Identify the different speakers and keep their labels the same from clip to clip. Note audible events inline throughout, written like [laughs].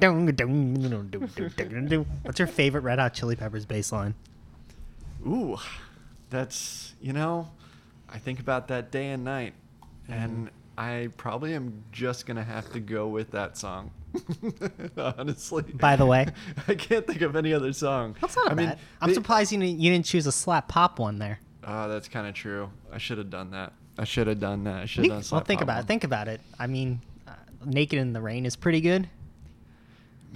Speaker 1: [laughs] What's your favorite Red Hot Chili Peppers bass line?
Speaker 2: Ooh, that's, you know, I think about that day and night, and I probably am just going to have to go with that song. [laughs] Honestly.
Speaker 1: By the way. [laughs]
Speaker 2: I can't think of any other song.
Speaker 1: That's not
Speaker 2: I mean,
Speaker 1: bad. I'm
Speaker 2: they-
Speaker 1: surprised you didn't, you didn't choose a slap pop one there.
Speaker 2: Oh, that's kind of true. I should have done that. I should have done that. I should have done
Speaker 1: well, think about
Speaker 2: one.
Speaker 1: it. Think about it. I mean, uh, Naked in the Rain is pretty good.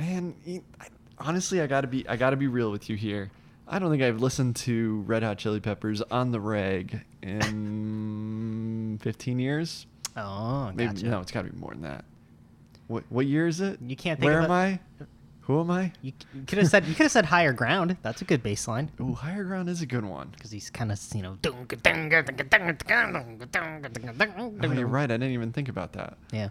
Speaker 2: Man, I, honestly, I gotta be I gotta be real with you here. I don't think I've listened to Red Hot Chili Peppers on the reg in [laughs] 15 years.
Speaker 1: Oh,
Speaker 2: Maybe
Speaker 1: gotcha.
Speaker 2: no, it's gotta be more than that. What what year is it?
Speaker 1: You can't think
Speaker 2: Where am I? Who am I?
Speaker 1: You, could have said you could have said higher ground. That's a good bass line
Speaker 2: Ooh, Higher Ground is a good one.
Speaker 1: because he's kind of you know.
Speaker 2: Oh, you're right. I didn't even think about that.
Speaker 1: Yeah,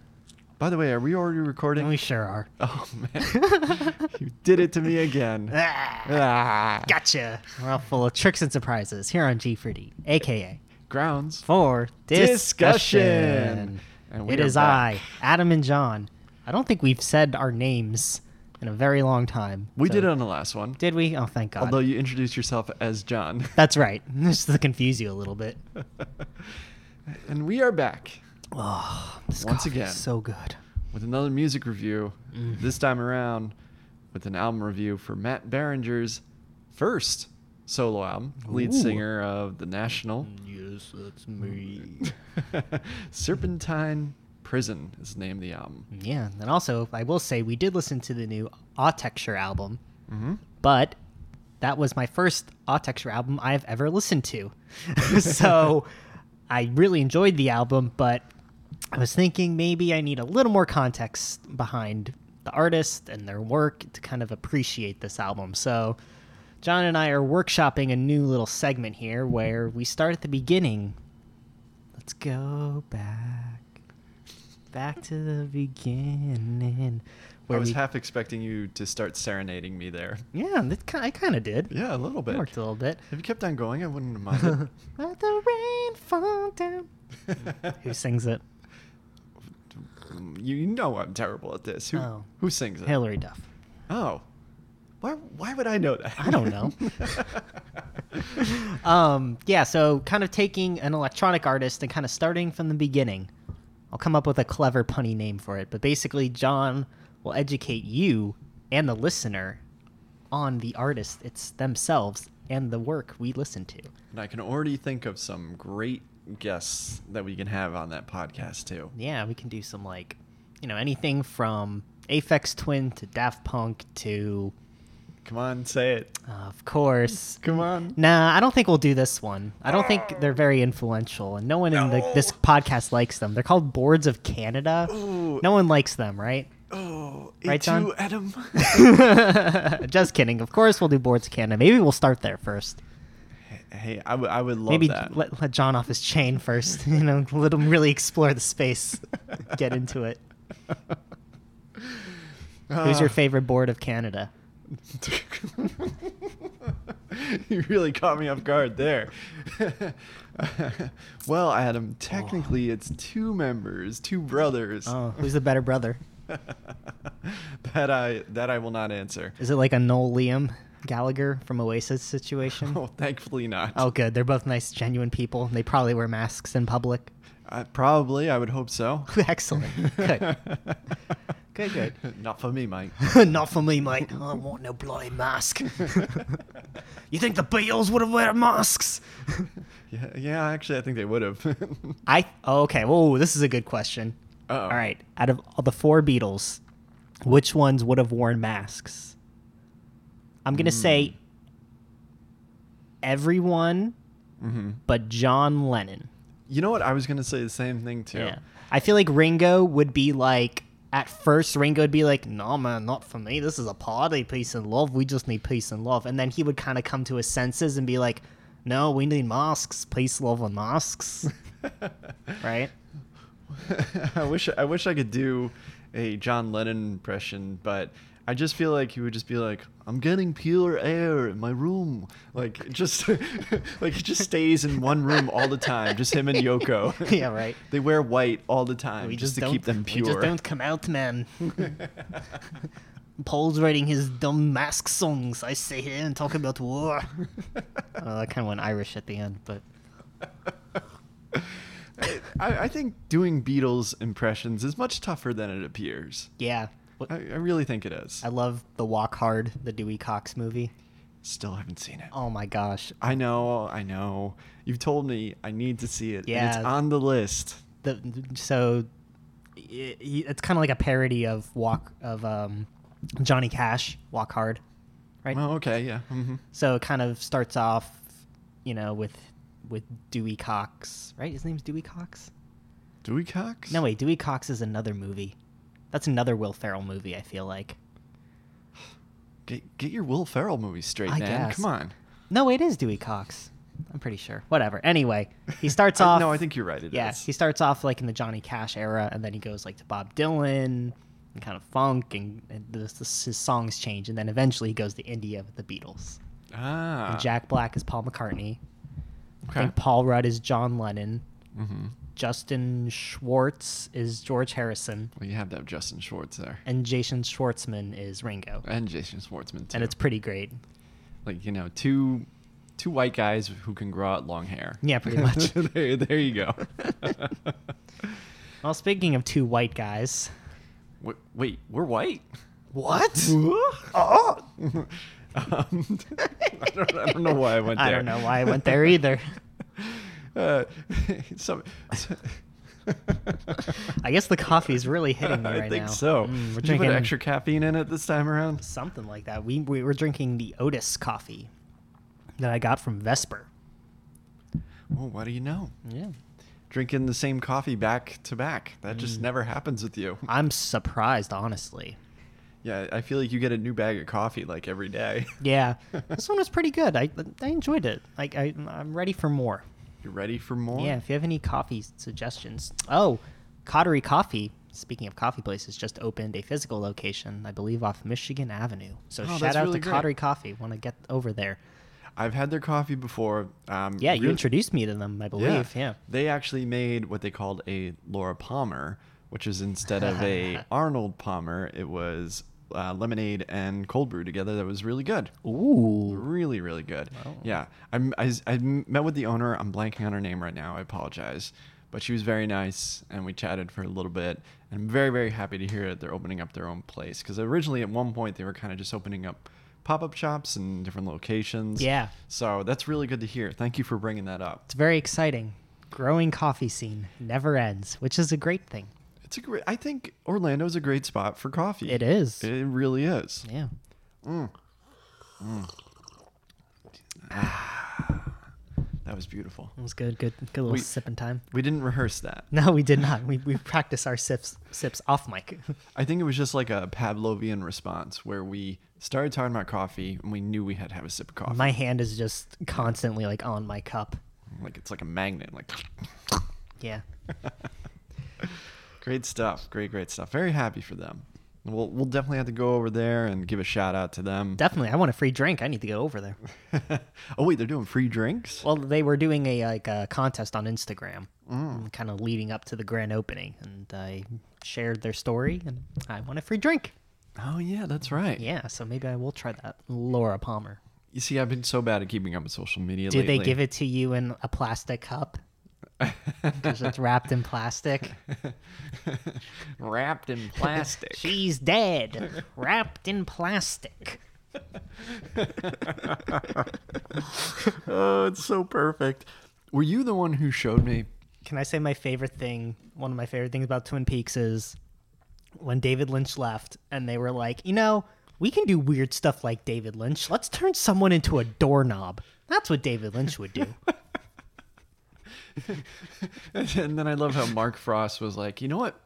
Speaker 2: By the way, are we already recording?
Speaker 1: we sure are. [laughs]
Speaker 2: Oh man, you did it to me again. [laughs]
Speaker 1: Ah,
Speaker 2: Ah.
Speaker 1: gotcha. We're all full of tricks and surprises here on G4D, aka
Speaker 2: Grounds.
Speaker 1: for
Speaker 2: Discussion.
Speaker 1: discussion.
Speaker 2: And
Speaker 1: It
Speaker 2: back.
Speaker 1: I, Adam and John. I don't think we've said our names in a very long time.
Speaker 2: We
Speaker 1: so-
Speaker 2: did it on the last one.
Speaker 1: Did we? Oh, thank God.
Speaker 2: Although you introduced yourself as John.
Speaker 1: That's right. [laughs] Just to confuse you a little bit.
Speaker 2: and we are back
Speaker 1: Oh, this
Speaker 2: Once
Speaker 1: coffee is
Speaker 2: again.
Speaker 1: so good.
Speaker 2: with another music review.
Speaker 1: Mm.
Speaker 2: This time around with an album review for Matt Berninger's first solo album, lead
Speaker 1: Ooh.
Speaker 2: singer of The National.
Speaker 1: Yes, that's me. [laughs]
Speaker 2: Serpentine Prison is the name of the album.
Speaker 1: yeah, and also I will say we did listen to the new Autechre album,
Speaker 2: Mm-hmm.
Speaker 1: but that was my first Autechre album I've ever listened to. [laughs] [laughs] so I really enjoyed the album, but I was thinking maybe I need a little more context behind the artist and their work to kind of appreciate this album. So John and I are workshopping a new little segment here where we start at the beginning. Let's go back. Back to the beginning.
Speaker 2: I was
Speaker 1: we,
Speaker 2: half expecting you to start serenading me there.
Speaker 1: yeah, I kind of did.
Speaker 2: Yeah, a little bit.
Speaker 1: Worked a little bit.
Speaker 2: If you kept on going, I wouldn't have minded. [laughs]
Speaker 1: Let the rain fall down. [laughs] Who sings it?
Speaker 2: You know I'm terrible at this. Who
Speaker 1: Oh.
Speaker 2: who sings it?
Speaker 1: Hilary Duff.
Speaker 2: Oh. Why why would I know that?
Speaker 1: I don't know. [laughs] um, yeah, so kind of taking an electronic artist and kind of starting from the beginning. I'll come up with a clever punny name for it, but basically, John will educate you and the listener on the artist it's themselves and the work we listen to.
Speaker 2: and I can already think of some great guests that we can have on that podcast too.
Speaker 1: Yeah, we can do some like, you know, anything from Aphex Twin to Daft Punk to,
Speaker 2: Come on, say it.
Speaker 1: uh, of course,
Speaker 2: Come on.
Speaker 1: Nah, I don't think we'll do this one. I don't think they're very influential, and no one in the, this podcast likes them. They're called Boards of Canada.
Speaker 2: Ooh.
Speaker 1: No one likes them, right?
Speaker 2: Oh,
Speaker 1: Right, John?
Speaker 2: Adam. [laughs]
Speaker 1: Just kidding. Of course, we'll do Boards of Canada. Maybe we'll start there first.
Speaker 2: Hey, I would I would love
Speaker 1: Maybe
Speaker 2: that.
Speaker 1: let, let John off his chain first. [laughs] You know, let him really explore the space, [laughs] get into it. Who's your
Speaker 2: Ah.
Speaker 1: favorite Board of Canada? [laughs]
Speaker 2: you really caught me off guard there. well, Adam, technically it's two members, two brothers.
Speaker 1: Oh, who's the better brother?
Speaker 2: that I that I will not answer.
Speaker 1: Is it like a Noel Liam Gallagher from Oasis situation? [laughs]
Speaker 2: Oh, thankfully not.
Speaker 1: Oh, good. They're both nice, genuine people. They probably wear masks in public.
Speaker 2: I, probably, I would hope so. [laughs]
Speaker 1: Excellent. Good. [laughs] Good, good.
Speaker 2: Not for me, mate.
Speaker 1: Not for me, mate. I don't want no bloody mask. you think the Beatles would have wear masks?
Speaker 2: Yeah, yeah. Actually, I think they would have.
Speaker 1: I. Oh, okay. Whoa, this is a good question.
Speaker 2: Uh-oh.
Speaker 1: All right. Out of all the four Beatles, which ones would have worn masks? I'm gonna say mm. everyone mm-hmm. but John Lennon.
Speaker 2: You know what? I was gonna say the same thing too.
Speaker 1: Yeah. I feel like Ringo would be like at first Ringo would be like, "No man, not for me. This is a party, peace and love. We just need peace and love." And then he would kind of come to his senses and be like, "No, we need masks, peace, love, and masks." [laughs] right? [laughs]
Speaker 2: I wish I wish I could do a John Lennon impression, but I just feel like he would just be like, "I'm getting pure air in my room." Like just [laughs] like he just stays in one room all the time, just him and Yoko. [laughs]
Speaker 1: yeah, right. [laughs]
Speaker 2: They wear white all the time
Speaker 1: We
Speaker 2: just,
Speaker 1: just,
Speaker 2: to keep them pure.
Speaker 1: We just don't come out, man. Paul's writing his dumb mask songs. I sit here and talk about war. uh, I kind of went Irish at the end, but
Speaker 2: I, I think doing Beatles impressions is much tougher than it appears.
Speaker 1: yeah.
Speaker 2: I, I really think it is.
Speaker 1: I love the Walk Hard, the Dewey Cox movie.
Speaker 2: Still haven't seen it.
Speaker 1: Oh my gosh,
Speaker 2: I know, I know. You've told me I need to see it. and
Speaker 1: Yeah.
Speaker 2: it's on the list.
Speaker 1: the so it, it's kind of like a parody of Walk of um, Johnny Cash, Walk Hard, right?
Speaker 2: Oh, okay, yeah. hmm
Speaker 1: So it kind of starts off, you know, with with Dewey Cox, right? His name's Dewey Cox.
Speaker 2: Dewey Cox?
Speaker 1: No, wait, Dewey Cox is another movie. That's another Will Ferrell movie. I feel like.
Speaker 2: Get, get your Will Ferrell movie straight,
Speaker 1: I
Speaker 2: man.
Speaker 1: guess.
Speaker 2: Come on.
Speaker 1: No, it is Dewey Cox. I'm pretty sure. Whatever. Anyway, he [laughs] starts off.
Speaker 2: no, I think you're right. It is.
Speaker 1: yeah, he starts off like in the Johnny Cash era, and then he goes like to Bob Dylan and kind of funk, and, and this, this, his songs change, and then eventually he goes to India with the Beatles.
Speaker 2: Ah.
Speaker 1: And Jack Black is Paul McCartney. I
Speaker 2: Okay.
Speaker 1: think Paul Rudd is John Lennon.
Speaker 2: hmm
Speaker 1: Justin Schwartz is George Harrison,
Speaker 2: Well, you have to have Justin Schwartz there.
Speaker 1: and Jason Schwartzman is Ringo.
Speaker 2: And Jason Schwartzman, too.
Speaker 1: And it's pretty great.
Speaker 2: like, you know, two two white guys who can grow out long hair.
Speaker 1: Yeah, pretty [laughs] much.
Speaker 2: there, there you go. [laughs]
Speaker 1: Well, speaking of two white guys,
Speaker 2: wait, wait, we're white?
Speaker 1: what? [laughs]
Speaker 2: oh! um, I, don't, I don't know why I went there.
Speaker 1: I don't know why I went there either.
Speaker 2: Uh, [laughs] some, [laughs]
Speaker 1: I guess the coffee is really hitting me [laughs] right now.
Speaker 2: I think
Speaker 1: now.
Speaker 2: so.
Speaker 1: Mm, we're
Speaker 2: Did you put
Speaker 1: drinking
Speaker 2: extra caffeine in it this time around?
Speaker 1: something like that. We we were drinking the Otis coffee that I got from Vesper.
Speaker 2: Well, what do you know?
Speaker 1: Yeah,
Speaker 2: Drinking the same coffee back to back. That
Speaker 1: Mm.
Speaker 2: just never happens with you.
Speaker 1: I'm surprised, honestly.
Speaker 2: Yeah, I feel like you get a new bag of coffee like every day.
Speaker 1: Yeah, this one was pretty good. I I enjoyed it. Like I I'm ready for more.
Speaker 2: You ready for more?
Speaker 1: Yeah, if you have any coffee suggestions. Oh, Cottery Coffee. Speaking of coffee places, just opened a physical location, I believe, off Michigan Avenue. So
Speaker 2: Oh,
Speaker 1: shout out
Speaker 2: really
Speaker 1: to
Speaker 2: great.
Speaker 1: Cottery Coffee. Want to get over there?
Speaker 2: I've had their coffee before. Um,
Speaker 1: Yeah, you introduced me to them, I believe. Yeah.
Speaker 2: They actually made what they called a Laura Palmer, which is instead of a [laughs] Arnold Palmer, it was uh, lemonade and cold brew together. That was really good.
Speaker 1: Ooh.
Speaker 2: Really, really good.
Speaker 1: Oh.
Speaker 2: Yeah, I'm, I, I met with the owner. I'm blanking on her name right now. I apologize, but she was very nice, and we chatted for a little bit. And I'm very, very happy to hear that they're opening up their own place because originally at one point they were kind of just opening up pop-up shops in different locations.
Speaker 1: Yeah.
Speaker 2: So that's really good to hear. Thank you for bringing that up.
Speaker 1: It's very exciting. Growing coffee scene never ends, which is a great thing.
Speaker 2: It's a great. I think Orlando's a great spot for coffee.
Speaker 1: It is.
Speaker 2: It really is.
Speaker 1: Yeah. Mm. Mm.
Speaker 2: Ah, that was beautiful.
Speaker 1: It was good. Good. Good little
Speaker 2: We-
Speaker 1: sipping time.
Speaker 2: We didn't rehearse that.
Speaker 1: No, we did not. We we practiced our sips sips off mic. [laughs]
Speaker 2: I think it was just like a Pavlovian response where we started talking about coffee and we knew we had to have a sip of coffee.
Speaker 1: My hand is just constantly like on my cup.
Speaker 2: like it's like a magnet. Like
Speaker 1: Yeah. [laughs]
Speaker 2: great stuff. Great, great stuff. Very happy for them. We'll we'll definitely have to go over there and give a shout out to them.
Speaker 1: Definitely. I want a free drink. I need to go over there. [laughs]
Speaker 2: oh wait, they're doing free drinks.
Speaker 1: Well, they were doing a like a contest on Instagram,
Speaker 2: Mm.
Speaker 1: kind of leading up to the grand opening, and I shared their story, and I want a free drink.
Speaker 2: Oh yeah, that's right.
Speaker 1: Yeah, so maybe I will try that. Laura Palmer.
Speaker 2: You see, I've been so bad at keeping up with social media.
Speaker 1: Did they give it to you in a plastic cup? Because it's wrapped in plastic. [laughs]
Speaker 2: wrapped in plastic?
Speaker 1: She's dead, wrapped in plastic. [laughs]
Speaker 2: oh, it's so perfect. Were you the one who showed me?
Speaker 1: Can I say my favorite thing? One of my favorite things about Twin Peaks is when David Lynch left and they were like, you know, we can do weird stuff like David Lynch. Let's turn someone into a doorknob. That's what David Lynch would do. [laughs] [laughs]
Speaker 2: and then I love how Mark Frost was like, you know what?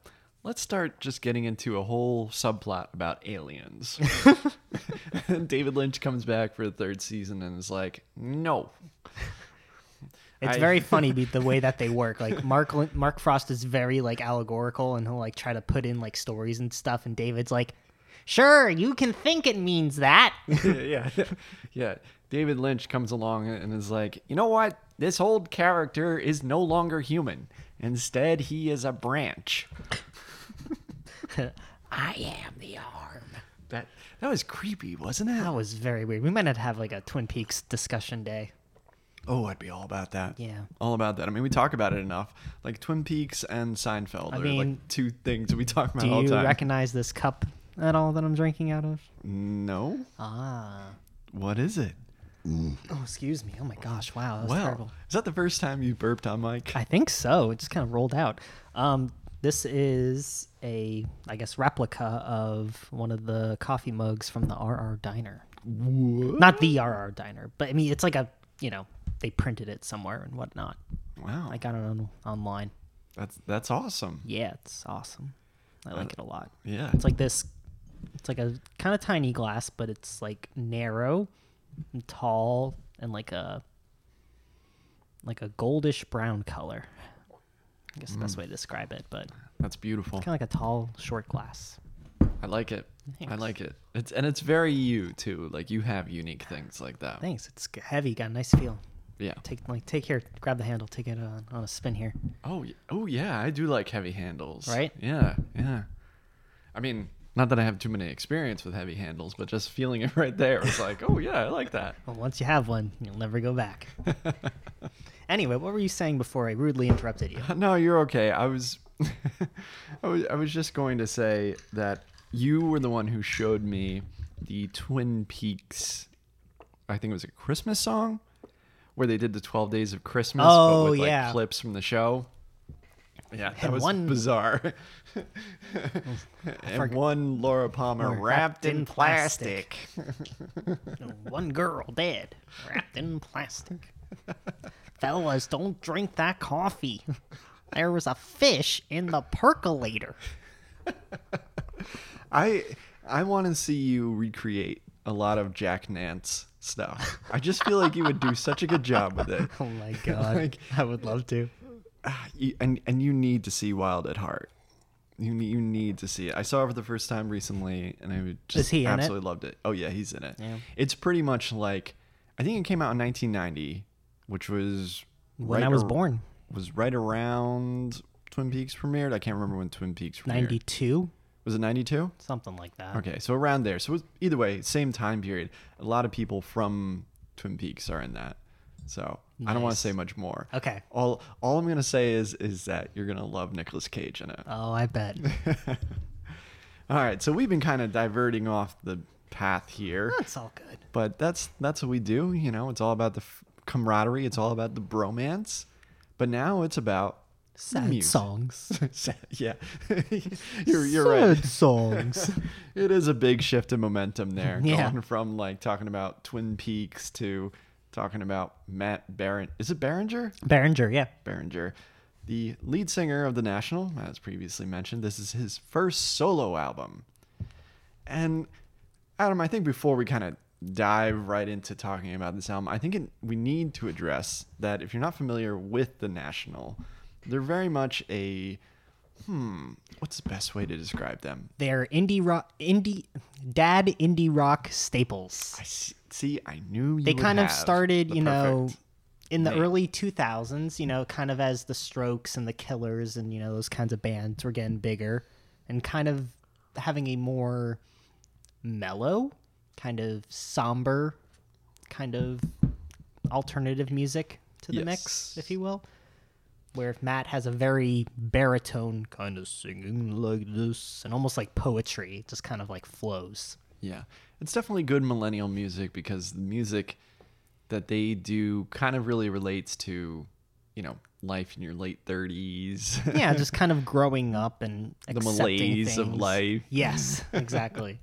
Speaker 2: Let's start just getting into a whole subplot about aliens. [laughs] and David Lynch comes back for the third season and is like, no.
Speaker 1: It's
Speaker 2: I-
Speaker 1: very [laughs] funny the way that they work. Like Mark Mark Frost is very like allegorical, and he'll like try to put in like stories and stuff. And David's like, "Sure, you can think it means that." [laughs]
Speaker 2: yeah. Yeah. David Lynch comes along and is like, you know what? This old character is no longer human. Instead, he is a branch. [laughs]
Speaker 1: I am the arm.
Speaker 2: That that was creepy, wasn't it?
Speaker 1: That was very weird. We might not have like a Twin Peaks discussion day.
Speaker 2: Oh, I'd be all about that.
Speaker 1: Yeah.
Speaker 2: All about that. I mean, we talk about it enough. Like Twin Peaks and Seinfeld
Speaker 1: I
Speaker 2: are
Speaker 1: mean,
Speaker 2: like two things we talk about
Speaker 1: Do
Speaker 2: all the
Speaker 1: you
Speaker 2: time.
Speaker 1: recognize this cup at all that I'm drinking out of?
Speaker 2: no.
Speaker 1: Ah.
Speaker 2: What is it?
Speaker 1: Oh, excuse me. Oh my gosh. Wow. That was
Speaker 2: Well,
Speaker 1: terrible.
Speaker 2: is that the first time you burped on mic?
Speaker 1: I think so. It just kind of rolled out. Um, this is a, I guess, replica of one of the coffee mugs from the RR Diner. Not the RR Diner, but I mean, it's like a, you know, they printed it somewhere and whatnot.
Speaker 2: Wow.
Speaker 1: I got it on online.
Speaker 2: that's that's awesome.
Speaker 1: Yeah, it's awesome. I like it a lot.
Speaker 2: Yeah.
Speaker 1: It's like this. It's like a kind of tiny glass, but it's like narrow, and tall, and like a like a goldish brown color. I guess the best mm. way to describe it, but
Speaker 2: That's beautiful.
Speaker 1: kind of like a tall, short glass.
Speaker 2: I like it. I like it. It's and it's very you too. Like you have unique things like that.
Speaker 1: Thanks. It's heavy. Got a nice feel.
Speaker 2: Yeah.
Speaker 1: Take like take here. Grab the handle. Take it on, on a spin here.
Speaker 2: Oh, oh yeah, I do like heavy handles.
Speaker 1: Right?
Speaker 2: Yeah, yeah. I mean, not that I have too many experience with heavy handles, but just feeling it [laughs] right there was like, oh yeah, I like that.
Speaker 1: Well, once you have one, you'll never go back. [laughs] anyway, what were you saying before I rudely interrupted you? [laughs]
Speaker 2: No, you're okay. I was, I was, I was just going to say that you were the one who showed me the Twin Peaks. I think it was a Christmas song, where they did the Twelve Days of Christmas,
Speaker 1: Oh,
Speaker 2: but with oh,
Speaker 1: yeah.
Speaker 2: like clips from the show. Yeah, that was
Speaker 1: one-
Speaker 2: bizarre. [laughs] and
Speaker 1: forgot-
Speaker 2: one Laura Palmer
Speaker 1: Wrapped
Speaker 2: wrapped
Speaker 1: in
Speaker 2: in plastic. [laughs]
Speaker 1: One girl dead, wrapped in plastic. Fellas, don't drink that coffee. There was a fish in the percolator. [laughs]
Speaker 2: I I want to see you recreate a lot of Jack Nance stuff. I just feel like you would do such a good job with it.
Speaker 1: Oh my god.
Speaker 2: Like-
Speaker 1: I would love to. [sighs]
Speaker 2: And and you need to see Wild at Heart. You need you need to see it. I saw it for the first time recently, and I just
Speaker 1: in it?
Speaker 2: absolutely loved it. Oh yeah, he's in it.
Speaker 1: Yeah.
Speaker 2: It's pretty much like I think it came out in 1990, which was
Speaker 1: When
Speaker 2: right
Speaker 1: I was
Speaker 2: ar-
Speaker 1: born.
Speaker 2: Was right around Twin Peaks premiered. I can't remember when Twin Peaks premiered.
Speaker 1: 92?
Speaker 2: Was it 92?
Speaker 1: Something like that.
Speaker 2: Okay, so around there. So it was, either way, same time period. A lot of people from Twin Peaks are in that. So I don't want to say much more.
Speaker 1: Okay.
Speaker 2: All all I'm gonna say is is that you're gonna love Nicolas Cage in it.
Speaker 1: Oh, I bet. [laughs]
Speaker 2: All right, so we've been kind of diverting off the path here,
Speaker 1: That's all good.
Speaker 2: but that's that's what we do. You know, it's all about the f- camaraderie. It's all about the bromance. But now it's about
Speaker 1: Sad
Speaker 2: music.
Speaker 1: songs. [laughs]
Speaker 2: Sad- yeah, [laughs] you're you're right.
Speaker 1: Sad songs.
Speaker 2: it is a big shift in momentum there.
Speaker 1: Yeah.
Speaker 2: Going from like talking about Twin Peaks to talking about Matt Barron. Is it Barringer?
Speaker 1: Behringer, yeah.
Speaker 2: Barringer, the lead singer of The National, as previously mentioned. This is his first solo album. And Adam, I think before we kind of dive right into talking about this album, I think it, we need to address that if you're not familiar with The National, they're very much a hmm, what's the best way to describe them?
Speaker 1: They're indie rock, indie, dad indie rock staples.
Speaker 2: I see, see I knew you
Speaker 1: they kind of started, you know, in the
Speaker 2: name.
Speaker 1: early 2000s, you know, kind of as the Strokes and the Killers and, you know, those kinds of bands were getting bigger and kind of having a more mellow, kind of somber, kind of alternative music to the mix, if you will. Where if Matt has a very baritone kind of singing like this and almost like poetry, it just kind of like flows.
Speaker 2: Yeah, it's definitely good millennial music because the music that they do kind of really relates to, you know, life in your late 30s. [laughs]
Speaker 1: yeah, just kind of [laughs] growing up and
Speaker 2: The malaise of life.
Speaker 1: Yes, [laughs] exactly.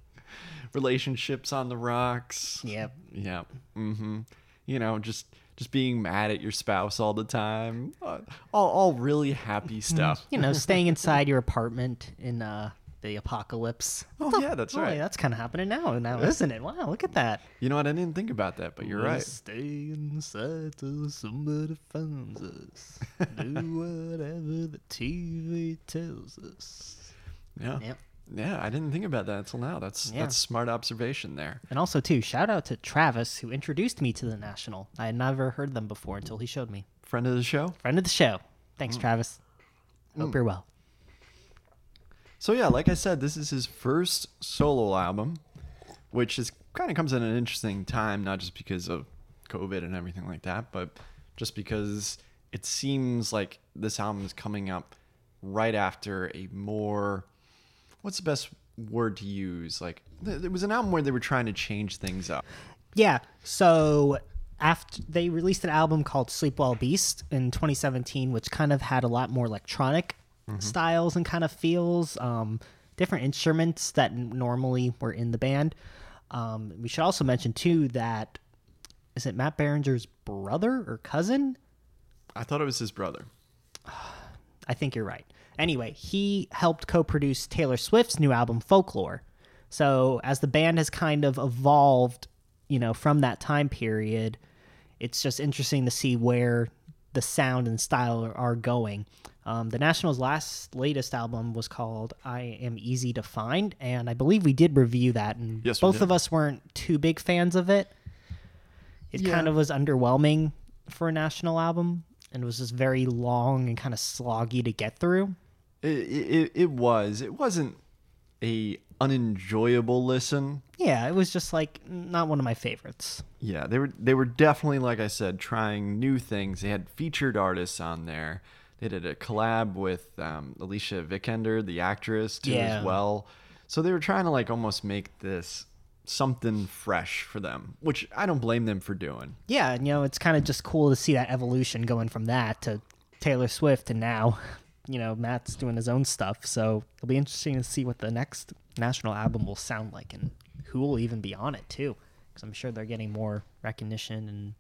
Speaker 2: Relationships on the rocks.
Speaker 1: yep.
Speaker 2: Yeah. Mm-hmm. you know, just just being mad at your spouse all the time. Uh, all all really happy stuff.
Speaker 1: You know, staying [laughs] inside your apartment in uh, the apocalypse.
Speaker 2: Oh yeah, that's
Speaker 1: Oh,
Speaker 2: right.
Speaker 1: that's kind of happening now, now, isn't it? Wow, look at that.
Speaker 2: You know what? I didn't think about that, but you're right.
Speaker 1: Stay inside till somebody finds us. [laughs] Do whatever the TV tells us.
Speaker 2: Yeah.
Speaker 1: Yep.
Speaker 2: Yeah, I didn't think about that until now. That's
Speaker 1: Yeah.
Speaker 2: that's smart observation there.
Speaker 1: And also, too, shout out to Travis who introduced me to the National. I had never heard them before until he showed me.
Speaker 2: Friend of the show.
Speaker 1: Friend of the show. Thanks, hmm. Travis. Hope hmm. you're well.
Speaker 2: So yeah, like I said, this is his first solo album, which is kind of comes at an interesting time, not just because of COVID and everything like that, but just because it seems like this album is coming up right after a more what's the best word to use? Like th- it was an album where they were trying to change things up.
Speaker 1: Yeah. So after they released an album called Sleep Well Beast in 2017, which kind of had a lot more electronic styles and kind of feels, um, different instruments that normally were in the band. Um, we should also mention too that is it Matt Berninger's brother or cousin?
Speaker 2: I thought it was his brother. [sighs]
Speaker 1: I think you're right. Anyway, he helped co-produce Taylor Swift's new album Folklore. So as the band has kind of evolved, you know, from that time period, it's just interesting to see where the sound and style are, are going. Um, the Nationals' last latest album was called "I Am Easy to Find," and I believe we did review that, and
Speaker 2: Yes,
Speaker 1: both of us weren't too big fans of it. It
Speaker 2: Yeah.
Speaker 1: kind of was underwhelming for a national album, and was just very long and kind of sloggy to get through.
Speaker 2: It, it, it was. It wasn't a unenjoyable listen.
Speaker 1: Yeah, it was just like not one of my favorites.
Speaker 2: Yeah, they were they were definitely like I said trying new things. They had featured artists on there. They did a collab with um, Alicia Vikander, the actress, too,
Speaker 1: Yeah.
Speaker 2: as well. So they were trying to like almost make this something fresh for them, which I don't blame them for doing.
Speaker 1: Yeah, and you know, it's kind of just cool to see that evolution going from that to Taylor Swift and now, you know, Matt's doing his own stuff. So it'll be interesting to see what the next national album will sound like and who will even be on it too. Because I'm sure they're getting more recognition and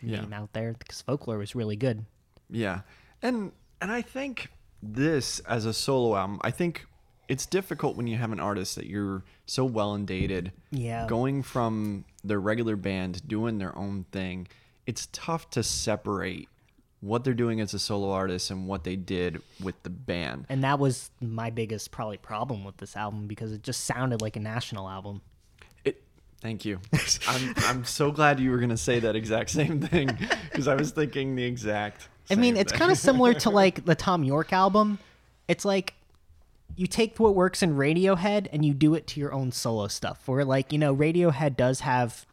Speaker 2: Yeah.
Speaker 1: name out there because folklore was really good.
Speaker 2: Yeah. And and I think this as a solo album, I think it's difficult when you have an artist that you're so well and dated.
Speaker 1: Yeah.
Speaker 2: Going from their regular band doing their own thing, it's tough to separate what they're doing as a solo artist and what they did with the band.
Speaker 1: And that was my biggest probably problem with this album because it just sounded like a national album.
Speaker 2: It Thank you. [laughs] I'm I'm so glad you were going to say that exact same thing because I was thinking the exact
Speaker 1: I mean, it's kind of similar to [laughs] like the Thom Yorke album. It's like you take what works in Radiohead and you do it to your own solo stuff. Where like, you know, Radiohead does have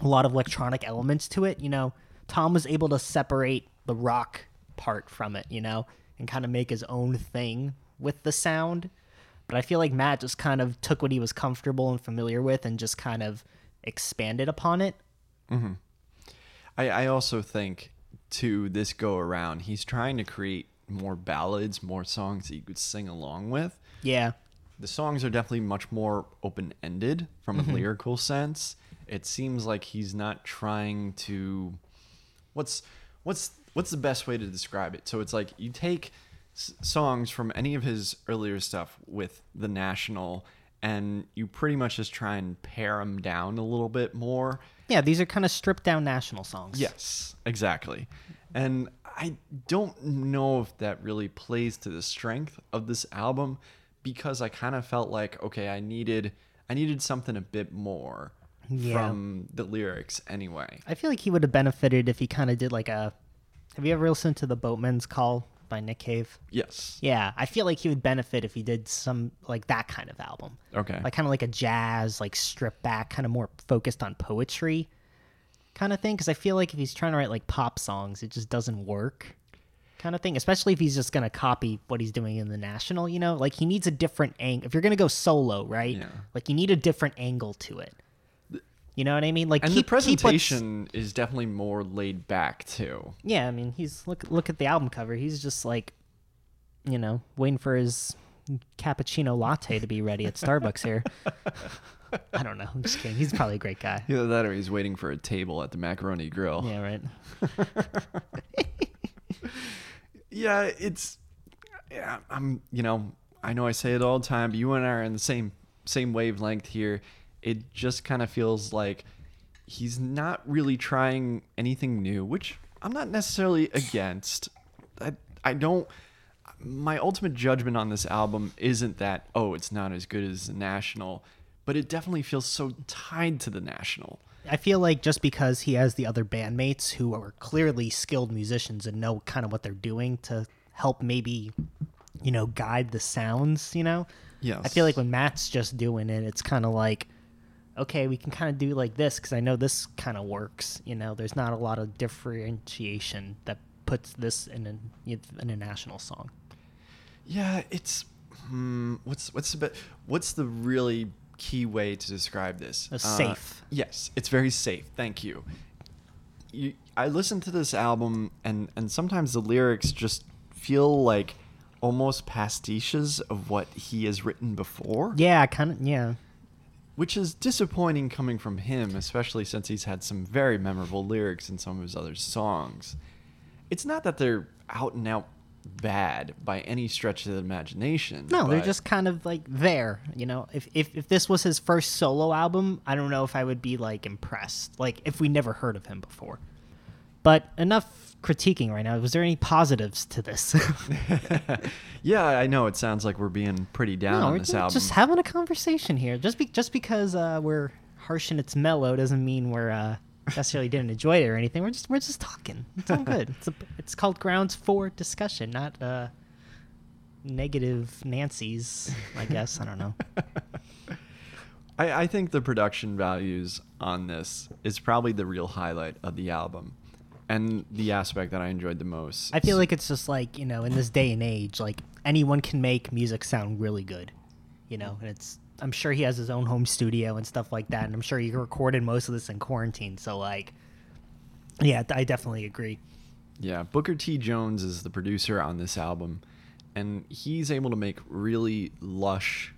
Speaker 1: a lot of electronic elements to it, you know. Tom was able to separate the rock part from it, you know, and kind of make his own thing with the sound. But I feel like Matt just kind of took what he was comfortable and familiar with and just kind of expanded upon it. Mm-hmm.
Speaker 2: I, I also think to this go around, he's trying to create more ballads, more songs that you could sing along with.
Speaker 1: Yeah.
Speaker 2: The songs are definitely much more open ended from a mm-hmm. lyrical sense. It seems like he's not trying to what's what's what's the best way to describe it? So it's like you take s- songs from any of his earlier stuff with the National and you pretty much just try and pare them down a little bit more
Speaker 1: Yeah, these are kind of stripped down national songs.
Speaker 2: Yes, exactly. And I don't know if that really plays to the strength of this album because I kind of felt like okay, I needed I needed something a bit more
Speaker 1: Yeah.
Speaker 2: from the lyrics anyway.
Speaker 1: I feel like he would have benefited if he kind of did like a. Have you ever listened to the Boatman's Call by Nick Cave?
Speaker 2: Yes.
Speaker 1: Yeah, I feel like he would benefit if he did some like that kind of album,
Speaker 2: Okay.
Speaker 1: like kind of like a jazz, like stripped back, kind of more focused on poetry, kind of thing. Because I feel like if he's trying to write like pop songs, it just doesn't work, kind of thing. Especially if he's just gonna copy what he's doing in the national, you know, like he needs a different angle. If you're gonna go solo, right?
Speaker 2: Yeah.
Speaker 1: Like you need a different angle to it. You know what I mean? Like
Speaker 2: and
Speaker 1: keep,
Speaker 2: the presentation is definitely more laid back too.
Speaker 1: Yeah, I mean, he's look look at the album cover. He's just like, you know, waiting for his cappuccino latte to be ready at Starbucks here. [laughs] I don't know. I'm just kidding. He's probably a great guy.
Speaker 2: Either that or he's waiting for a table at the macaroni grill.
Speaker 1: Yeah, right. [laughs]
Speaker 2: yeah, it's yeah, I'm you know, I know I say it all the time, but you and I are in the same same wavelength here. It just kind of feels like he's not really trying anything new, which I'm not necessarily against. I I don't my ultimate judgment on this album isn't that oh, it's not as good as the National, but it definitely feels so tied to the National.
Speaker 1: I feel like just because he has the other bandmates who are clearly skilled musicians and know kind of what they're doing to help maybe, you know, guide the sounds, you know?
Speaker 2: Yes.
Speaker 1: I feel like when Matt's just doing it, it's kind of like, okay, we can kind of do like this because I know this kind of works. You know, there's not a lot of differentiation that puts this in a, in a national song.
Speaker 2: Yeah, it's hmm, what's what's the what's the really key way to describe this?
Speaker 1: Uh, safe.
Speaker 2: Yes, it's very safe. Thank you. you. I listen to this album, and and sometimes the lyrics just feel like almost pastiches of what he has written before.
Speaker 1: Yeah, kind of. Yeah.
Speaker 2: Which is disappointing coming from him, especially since he's had some very memorable lyrics in some of his other songs. It's not that they're out and out bad by any stretch of the imagination.
Speaker 1: No, they're just kind of like there. You know, if, if if this was his first solo album, I don't know if I would be like impressed. Like if we never heard of him before. But enough critiquing right now. Was there any positives to this? [laughs]
Speaker 2: yeah, I know it sounds like we're being pretty down
Speaker 1: no,
Speaker 2: on this album.
Speaker 1: just having a conversation here. Just be just because uh, we're harsh and it's mellow doesn't mean we're uh, necessarily didn't enjoy it or anything. We're just we're just talking. It's all good. it's a, it's called grounds for discussion, not uh, negative Nancy's. I guess I don't know. [laughs]
Speaker 2: I, I think the production values on this is probably the real highlight of the album, and the aspect that I enjoyed the most.
Speaker 1: I feel like it's just like you know, in this day and age, like anyone can make music sound really good, you know. And it's I'm sure he has his own home studio and stuff like that, and I'm sure he recorded most of this in quarantine. So like, yeah, I definitely agree.
Speaker 2: Yeah, Booker T. Jones is the producer on this album, and he's able to make really lush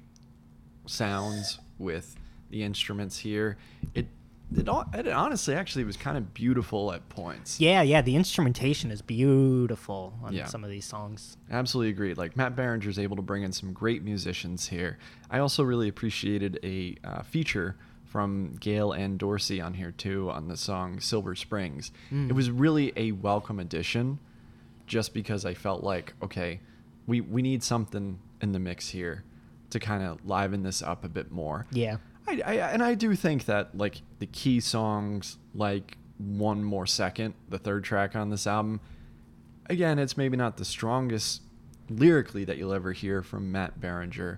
Speaker 2: sounds with the instruments here. It it, it honestly actually was kind of beautiful at points.
Speaker 1: Yeah, yeah, the instrumentation is beautiful on
Speaker 2: Yeah.
Speaker 1: some of these songs.
Speaker 2: Absolutely agreed. Like Matt Berninger's able to bring in some great musicians here. I also really appreciated a uh, feature from Gail Ann Dorsey on here too on the song Silver Springs. It was really a welcome addition just because I felt like, okay, we, we need something in the mix here to kind of liven this up a bit more.
Speaker 1: Yeah.
Speaker 2: I, I, and I do think that like the key songs like one more second the third track on this album again it's maybe not the strongest lyrically that you'll ever hear from matt berninger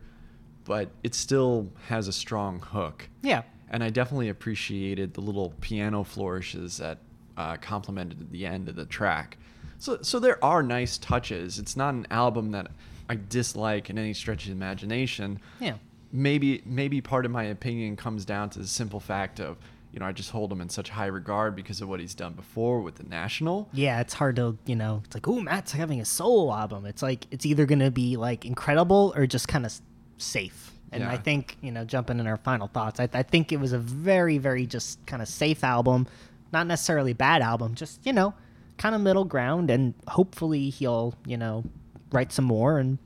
Speaker 2: but it still has a strong hook
Speaker 1: Yeah.
Speaker 2: and i definitely appreciated the little piano flourishes that uh, complemented the end of the track so, so there are nice touches it's not an album that i dislike in any stretch of the imagination
Speaker 1: Yeah.
Speaker 2: Maybe maybe part of my opinion comes down to the simple fact of you know I just hold him in such high regard because of what he's done before with the national.
Speaker 1: Yeah, it's hard to, you know, it's like, oh, Matt's having a solo album. It's like, it's either going to be like incredible or just kind of safe. And I think, you know, jumping in our final thoughts, I, I think it was a very, very just kind of safe album. Not necessarily bad album, just, you know, kind of middle ground. And hopefully he'll, you know, write some more. And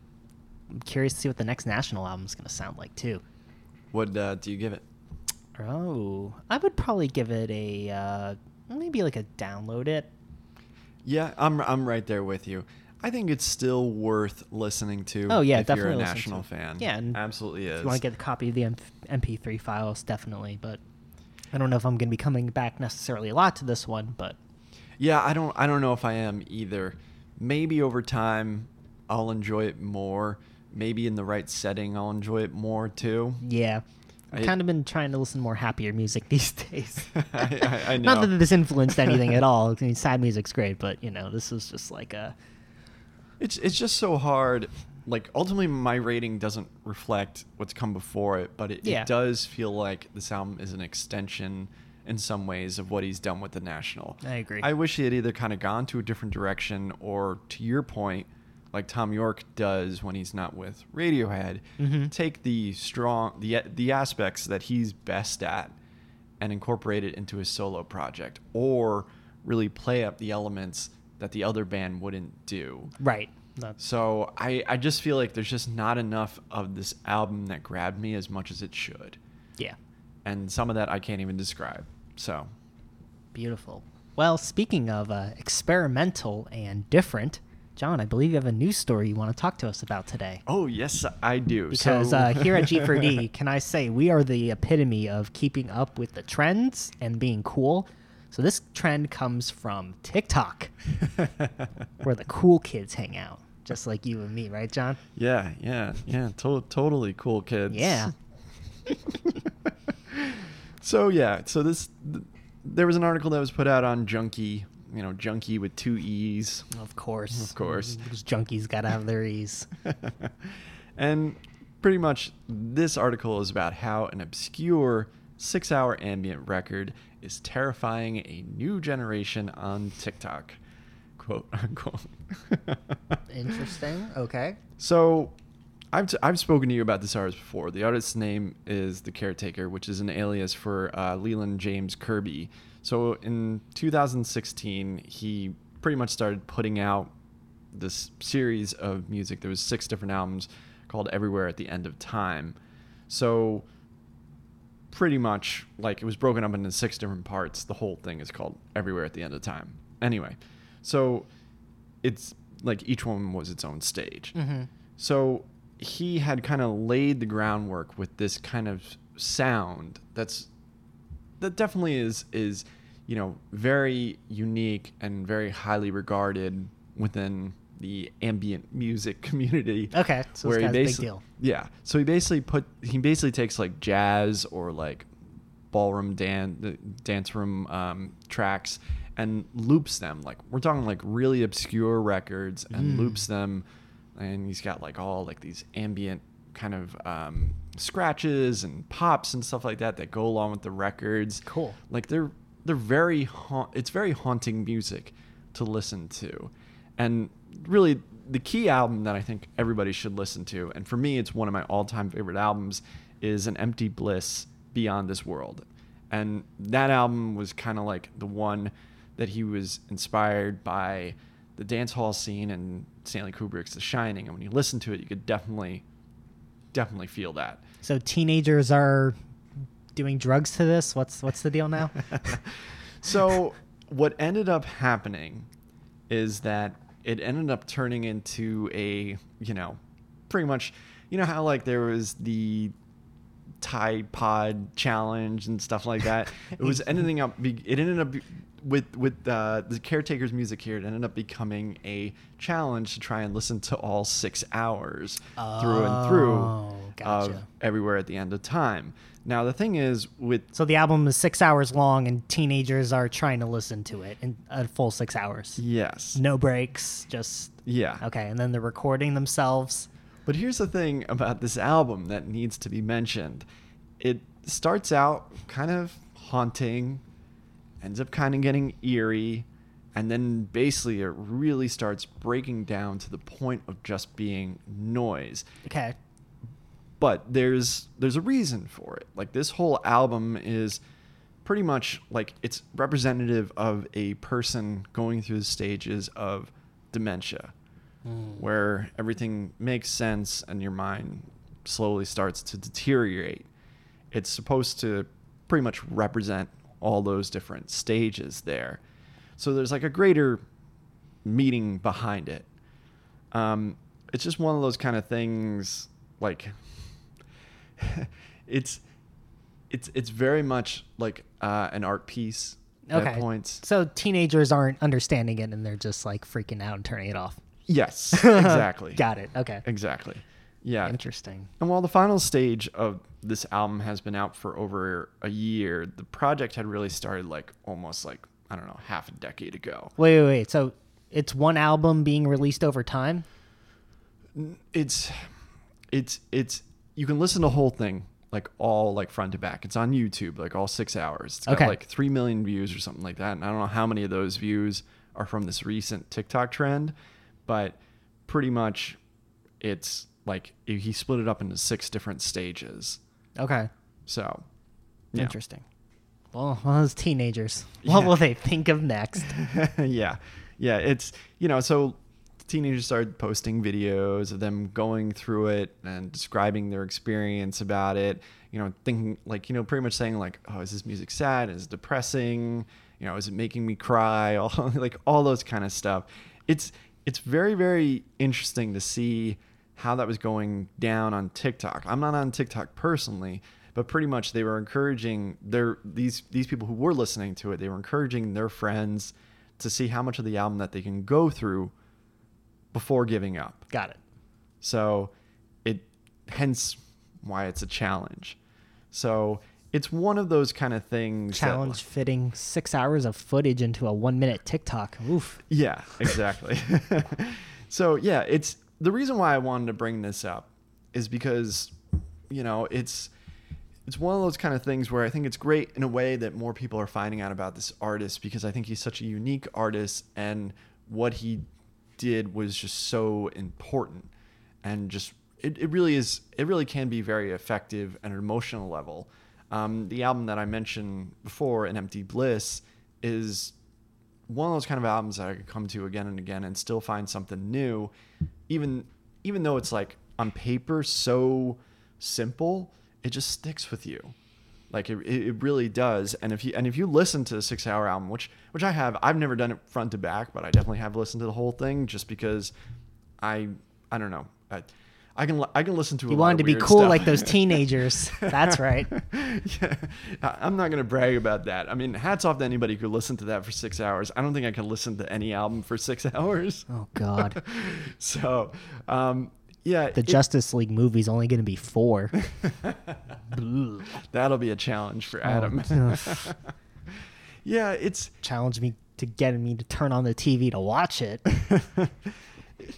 Speaker 1: I'm curious to see what the next national album is going to sound like, too.
Speaker 2: What uh, do you give it?
Speaker 1: Oh, I would probably give it a, uh, maybe like a download it.
Speaker 2: Yeah, I'm I'm right there with you. I think it's still worth listening to.
Speaker 1: Oh, yeah,
Speaker 2: if you're a national fan.
Speaker 1: Yeah, and
Speaker 2: absolutely is.
Speaker 1: If you want to get a copy of the MP3 files, definitely. But I don't know if I'm going to be coming back necessarily a lot to this one. But
Speaker 2: Yeah, I don't I don't know if I am either. Maybe over time I'll enjoy it more. Maybe in the right setting I'll enjoy it more too.
Speaker 1: yeah, I've kind of been trying to listen to more happier music [laughs] these days. [laughs]
Speaker 2: I, I, I know.
Speaker 1: Not that this influenced anything at [laughs] all. I mean, sad music's great, but you know, this is just like a
Speaker 2: It's it's just so hard. Like ultimately, my rating doesn't reflect what's come before it, but it,
Speaker 1: Yeah.
Speaker 2: it does feel like this album is an extension in some ways of what he's done with the National.
Speaker 1: I agree.
Speaker 2: I wish he had either kind of gone to a different direction, or to your point, like Thom Yorke does when he's not with Radiohead, take the strong the the aspects that he's best at and incorporate it into his solo project or really play up the elements that the other band wouldn't do.
Speaker 1: Right. That's,
Speaker 2: So I, I just feel like there's just not enough of this album that grabbed me as much as it should.
Speaker 1: yeah.
Speaker 2: And some of that I can't even describe. So
Speaker 1: Beautiful. Well, speaking of uh, experimental and different, John, I believe you have a news story you want to talk to us about today.
Speaker 2: Oh yes, I do.
Speaker 1: Because
Speaker 2: so,
Speaker 1: uh, here at [laughs] G4D, can I say we are the epitome of keeping up with the trends and being cool. So this trend comes from TikTok, [laughs] where the cool kids hang out, just like you and me, right, John?
Speaker 2: yeah, yeah, yeah, to- totally cool kids.
Speaker 1: Yeah. [laughs]
Speaker 2: So yeah, so this th- there was an article that was put out on Junkee, you know, Junkee with two e's.
Speaker 1: Of course.
Speaker 2: Of course. [laughs]
Speaker 1: Those junkies got to have their E's. [laughs] [laughs]
Speaker 2: and pretty much this article is about how an obscure six hour ambient record is terrifying a new generation on TikTok. Quote unquote.
Speaker 1: Interesting. Okay.
Speaker 2: so I've, t- I've spoken to you about this artist before. The artist's name is The Caretaker, which is an alias for uh, Leland James Kirby. So in 2016, he pretty much started putting out this series of music. There was six different albums called Everywhere at the End of Time. So pretty much like it was broken up into six different parts. The whole thing is called Everywhere at the End of Time. Anyway, so it's like each one was its own stage.
Speaker 1: Mm-hmm.
Speaker 2: So he had kind of laid the groundwork with this kind of sound that's that definitely is is you know very unique and very highly regarded within the ambient music [laughs] community.
Speaker 1: Okay. So this
Speaker 2: where he
Speaker 1: guy's a big deal.
Speaker 2: yeah, so he basically put he basically takes like jazz or like ballroom dan- dance room um, tracks and loops them like we're talking like really obscure records and
Speaker 1: Mm.
Speaker 2: loops them and he's got like all like these ambient kind of um, scratches and pops and stuff like that that go along with the records
Speaker 1: Cool.
Speaker 2: like they're they're very ha- it's very haunting music to listen to. And really the key album that i think everybody should listen to and for me it's one of my all-time favorite albums is an empty bliss beyond this world. And that album was kind of like the one that he was inspired by the dance hall scene and stanley kubrick's the shining and when you listen to it you could definitely definitely feel that.
Speaker 1: So teenagers are doing drugs to this. What's what's the deal now? [laughs]
Speaker 2: so what ended up happening is that it ended up turning into a you know pretty much you know how like there was the Tide Pod challenge and stuff like that. It was [laughs] ending up. Be, it ended up be- with with uh, the caretaker's music here. It ended up becoming a challenge to try and listen to all six hours through and through
Speaker 1: Oh,
Speaker 2: of everywhere at the end of time. Now the thing is with
Speaker 1: So the album is six hours long, and teenagers are trying to listen to it in a full six hours.
Speaker 2: yes,
Speaker 1: No breaks, just
Speaker 2: yeah,
Speaker 1: okay. And then they're recording themselves.
Speaker 2: But here's the thing about this album that needs to be mentioned. It starts out kind of haunting, ends up kind of getting eerie, and then basically it really starts breaking down to the point of just being noise.
Speaker 1: Okay.
Speaker 2: But there's there's a reason for it. Like this whole album is pretty much like it's representative of a person going through the stages of dementia where everything makes sense and your mind slowly starts to deteriorate. It's supposed to pretty much represent all those different stages there. So there's like a greater meaning behind it. Um, it's just one of those kind of things like [laughs] it's it's it's very much like uh, an art piece
Speaker 1: Okay.
Speaker 2: at points.
Speaker 1: So teenagers aren't understanding it, and they're just like freaking out and turning it off.
Speaker 2: Yes, [laughs] exactly.
Speaker 1: Got it. Okay.
Speaker 2: Exactly. Yeah.
Speaker 1: Interesting.
Speaker 2: And while the final stage of this album has been out for over a year, the project had really started like almost like, I don't know, half a decade ago.
Speaker 1: Wait, wait, wait. So it's one album being released over time.
Speaker 2: It's, it's, it's, you can listen to the whole thing like all like front to back. It's on YouTube, like all six hours. It's got
Speaker 1: Okay.
Speaker 2: like 3 million views or something like that. And I don't know how many of those views are from this recent TikTok trend, but pretty much it's like he split it up into six different stages.
Speaker 1: Okay.
Speaker 2: So, yeah.
Speaker 1: Interesting. Well, well, as teenagers, [laughs] what
Speaker 2: Yeah.
Speaker 1: will they think of next? [laughs]
Speaker 2: yeah. Yeah. It's, you know, so teenagers started posting videos of them going through it and describing their experience about it, you know, thinking like, you know, pretty much saying like, oh, is this music sad? Is it depressing? You know, is it making me cry? [laughs] All like all those kind of stuff. It's, it's very, very interesting to see how that was going down on TikTok. I'm not on TikTok personally, but pretty much they were encouraging their these these people who were listening to it. They were encouraging their friends to see how much of the album that they can go through before giving up.
Speaker 1: Got it.
Speaker 2: So it hence why it's a challenge. So it's one of those kind of things. that-
Speaker 1: Challenge fitting six hours of footage into a one minute TikTok. Oof.
Speaker 2: Yeah, exactly. [laughs] so yeah, it's the reason why I wanted to bring this up is because you know it's it's one of those kind of things where I think it's great in a way that more people are finding out about this artist because I think he's such a unique artist and what he did was just so important and just it, it really is it really can be very effective at an emotional level. Um, the album that I mentioned before, An Empty Bliss, is one of those kind of albums that I could come to again and again and still find something new, even even though it's like on paper so simple, it just sticks with you. Like it, it really does. And if you and if you listen to the six hour album, which which I have, I've never done it front to back, but I definitely have listened to the whole thing just because I I don't know. I, I can I can listen to.
Speaker 1: You wanted to be cool
Speaker 2: stuff.
Speaker 1: like those [laughs] teenagers. That's right. [laughs]
Speaker 2: yeah, I'm not gonna brag about that. I mean, hats off to anybody who could listen to that for six hours. I don't think I could listen to any album for six [laughs] hours.
Speaker 1: Oh God.
Speaker 2: So, um, yeah,
Speaker 1: The
Speaker 2: it-
Speaker 1: Justice League movie's only going to be four. [laughs]
Speaker 2: that'll be a challenge for oh, Adam. [laughs]
Speaker 1: Oh, [laughs]
Speaker 2: yeah, it's
Speaker 1: challenge me to get me to turn on the TV to watch it.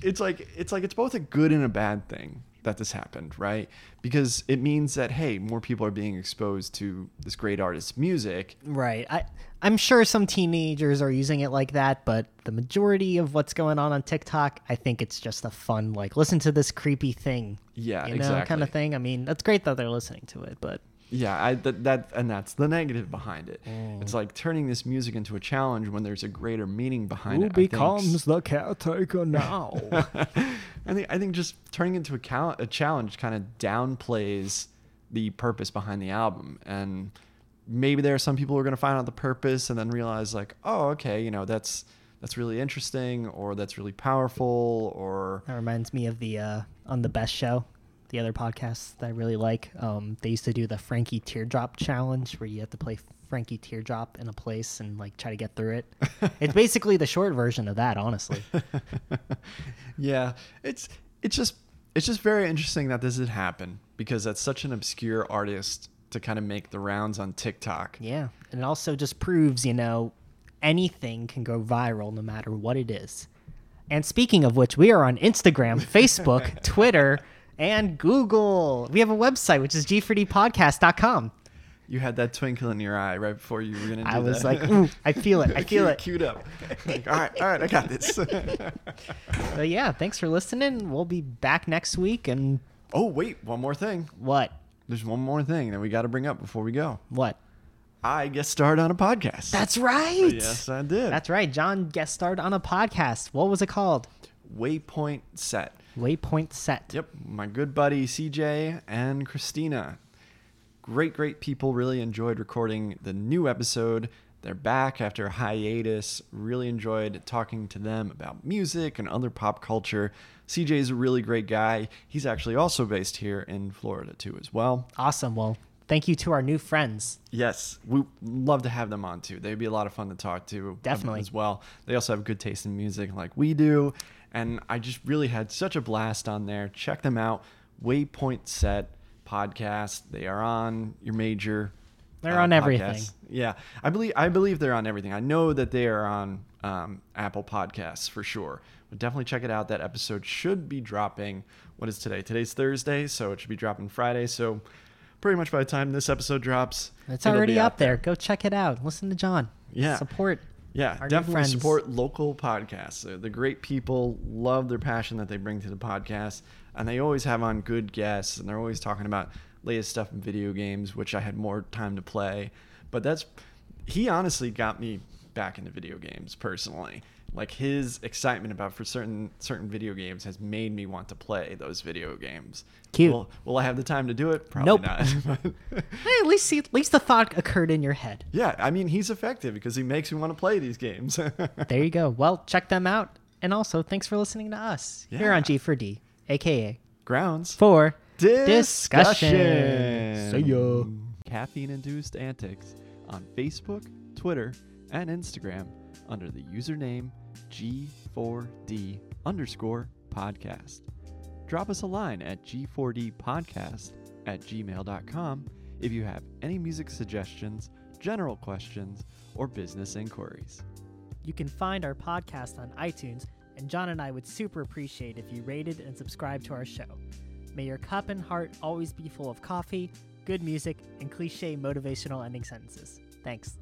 Speaker 2: it's like it's like it's both a good and a bad thing that this happened, right? Because it means that hey, more people are being exposed to this great artist's music.
Speaker 1: Right. I I'm sure some teenagers are using it like that, but the majority of what's going on on TikTok, I think it's just a fun like listen to this creepy thing.
Speaker 2: Yeah,
Speaker 1: you know,
Speaker 2: exactly.
Speaker 1: kind of thing. I mean, that's great that they're listening to it, but
Speaker 2: Yeah, I that, that and that's the negative behind it.
Speaker 1: Mm.
Speaker 2: It's like turning this music into a challenge when there's a greater meaning behind
Speaker 1: who
Speaker 2: it. I think.
Speaker 1: becomes the caretaker [laughs] now?
Speaker 2: I think I think just turning it into a, cal- a challenge kind of downplays the purpose behind the album, and maybe there are some people who are going to find out the purpose and then realize like, oh, okay, you know, that's that's really interesting, or that's really powerful, or
Speaker 1: That reminds me of the uh, on the best show, the other podcasts that I really like. Um, they used to do the Frankie Teardrop challenge, where you have to play Frankie Teardrop in a place and like try to get through it. [laughs] it's basically the short version of that, honestly. [laughs]
Speaker 2: yeah, it's it's just it's just very interesting that this had happened because that's such an obscure artist to kind of make the rounds on TikTok.
Speaker 1: Yeah, and it also just proves, you know, anything can go viral no matter what it is. And speaking of which, we are on Instagram, [laughs] Facebook, Twitter, and Google. We have a website, which is g4dpodcast.com.
Speaker 2: You had that twinkle in your eye right before you were gonna. Do
Speaker 1: I was
Speaker 2: that.
Speaker 1: like, ooh, I feel it. I [laughs] feel it.
Speaker 2: Queued up. Like, all right, all right, I got this. [laughs] [laughs]
Speaker 1: But yeah, thanks for listening. We'll be back next week. And
Speaker 2: oh wait, one more thing.
Speaker 1: what?
Speaker 2: There's one more thing that we got to bring up before we go.
Speaker 1: What?
Speaker 2: I guest starred on a podcast.
Speaker 1: That's right.
Speaker 2: yes, I did.
Speaker 1: That's right. John guest starred on a podcast. What was it called?
Speaker 2: Waypoint Set.
Speaker 1: Waypoint Set.
Speaker 2: Yep, my good buddy CJ and Christina. Great, great people. Really enjoyed recording the new episode. They're back after a hiatus. Really enjoyed talking to them about music and other pop culture. CJ is a really great guy. He's actually also based here in Florida too, as well.
Speaker 1: Awesome. Well, thank you to our new friends.
Speaker 2: Yes, we love to have them on too. They'd be a lot of fun to talk to um,
Speaker 1: Definitely.
Speaker 2: as well. They also have good taste in music like we do, and I just really had such a blast on there. Check them out, Waypoint Set podcast. They are on your major.
Speaker 1: They're on everything.
Speaker 2: podcasts. Yeah, I believe I believe they're on everything. I know that they are on um, Apple Podcasts for sure. But definitely check it out. That episode should be dropping. What is today? Today's Thursday, so it should be dropping Friday. So pretty much by the time this episode drops,
Speaker 1: It's already up
Speaker 2: out
Speaker 1: there. Go check it out. Listen to John.
Speaker 2: Yeah.
Speaker 1: Support.
Speaker 2: Yeah, definitely support local podcasts. They're, the great people love their passion that they bring to the podcast, and they always have on good guests, and they're always talking about latest stuff in video games, which I had more time to play. But that's he honestly got me back into video games personally. Like his excitement about for certain certain video games has made me want to play those video games.
Speaker 1: Cute.
Speaker 2: Will, will I have the time to do it? Probably
Speaker 1: Nope.
Speaker 2: not. [laughs] [laughs]
Speaker 1: Hey, at least see, at least the thought occurred in your head.
Speaker 2: yeah, I mean he's effective because he makes me want to play these games. [laughs]
Speaker 1: There you go. Well, check them out. And also, thanks for listening to us here
Speaker 2: Yeah.
Speaker 1: on G4D, aka
Speaker 2: Grounds.
Speaker 1: for
Speaker 2: discussion.
Speaker 1: See ya.
Speaker 2: Caffeine induced antics on Facebook, Twitter, and Instagram under the username G4D underscore podcast. Drop us a line at G4D podcast at gmail.com if you have any music suggestions, general questions, or business inquiries.
Speaker 1: You can find our podcast on iTunes, and John and I would super appreciate if you rated and subscribed to our show. May your cup and heart always be full of coffee, good music, and cliche motivational ending sentences. Thanks.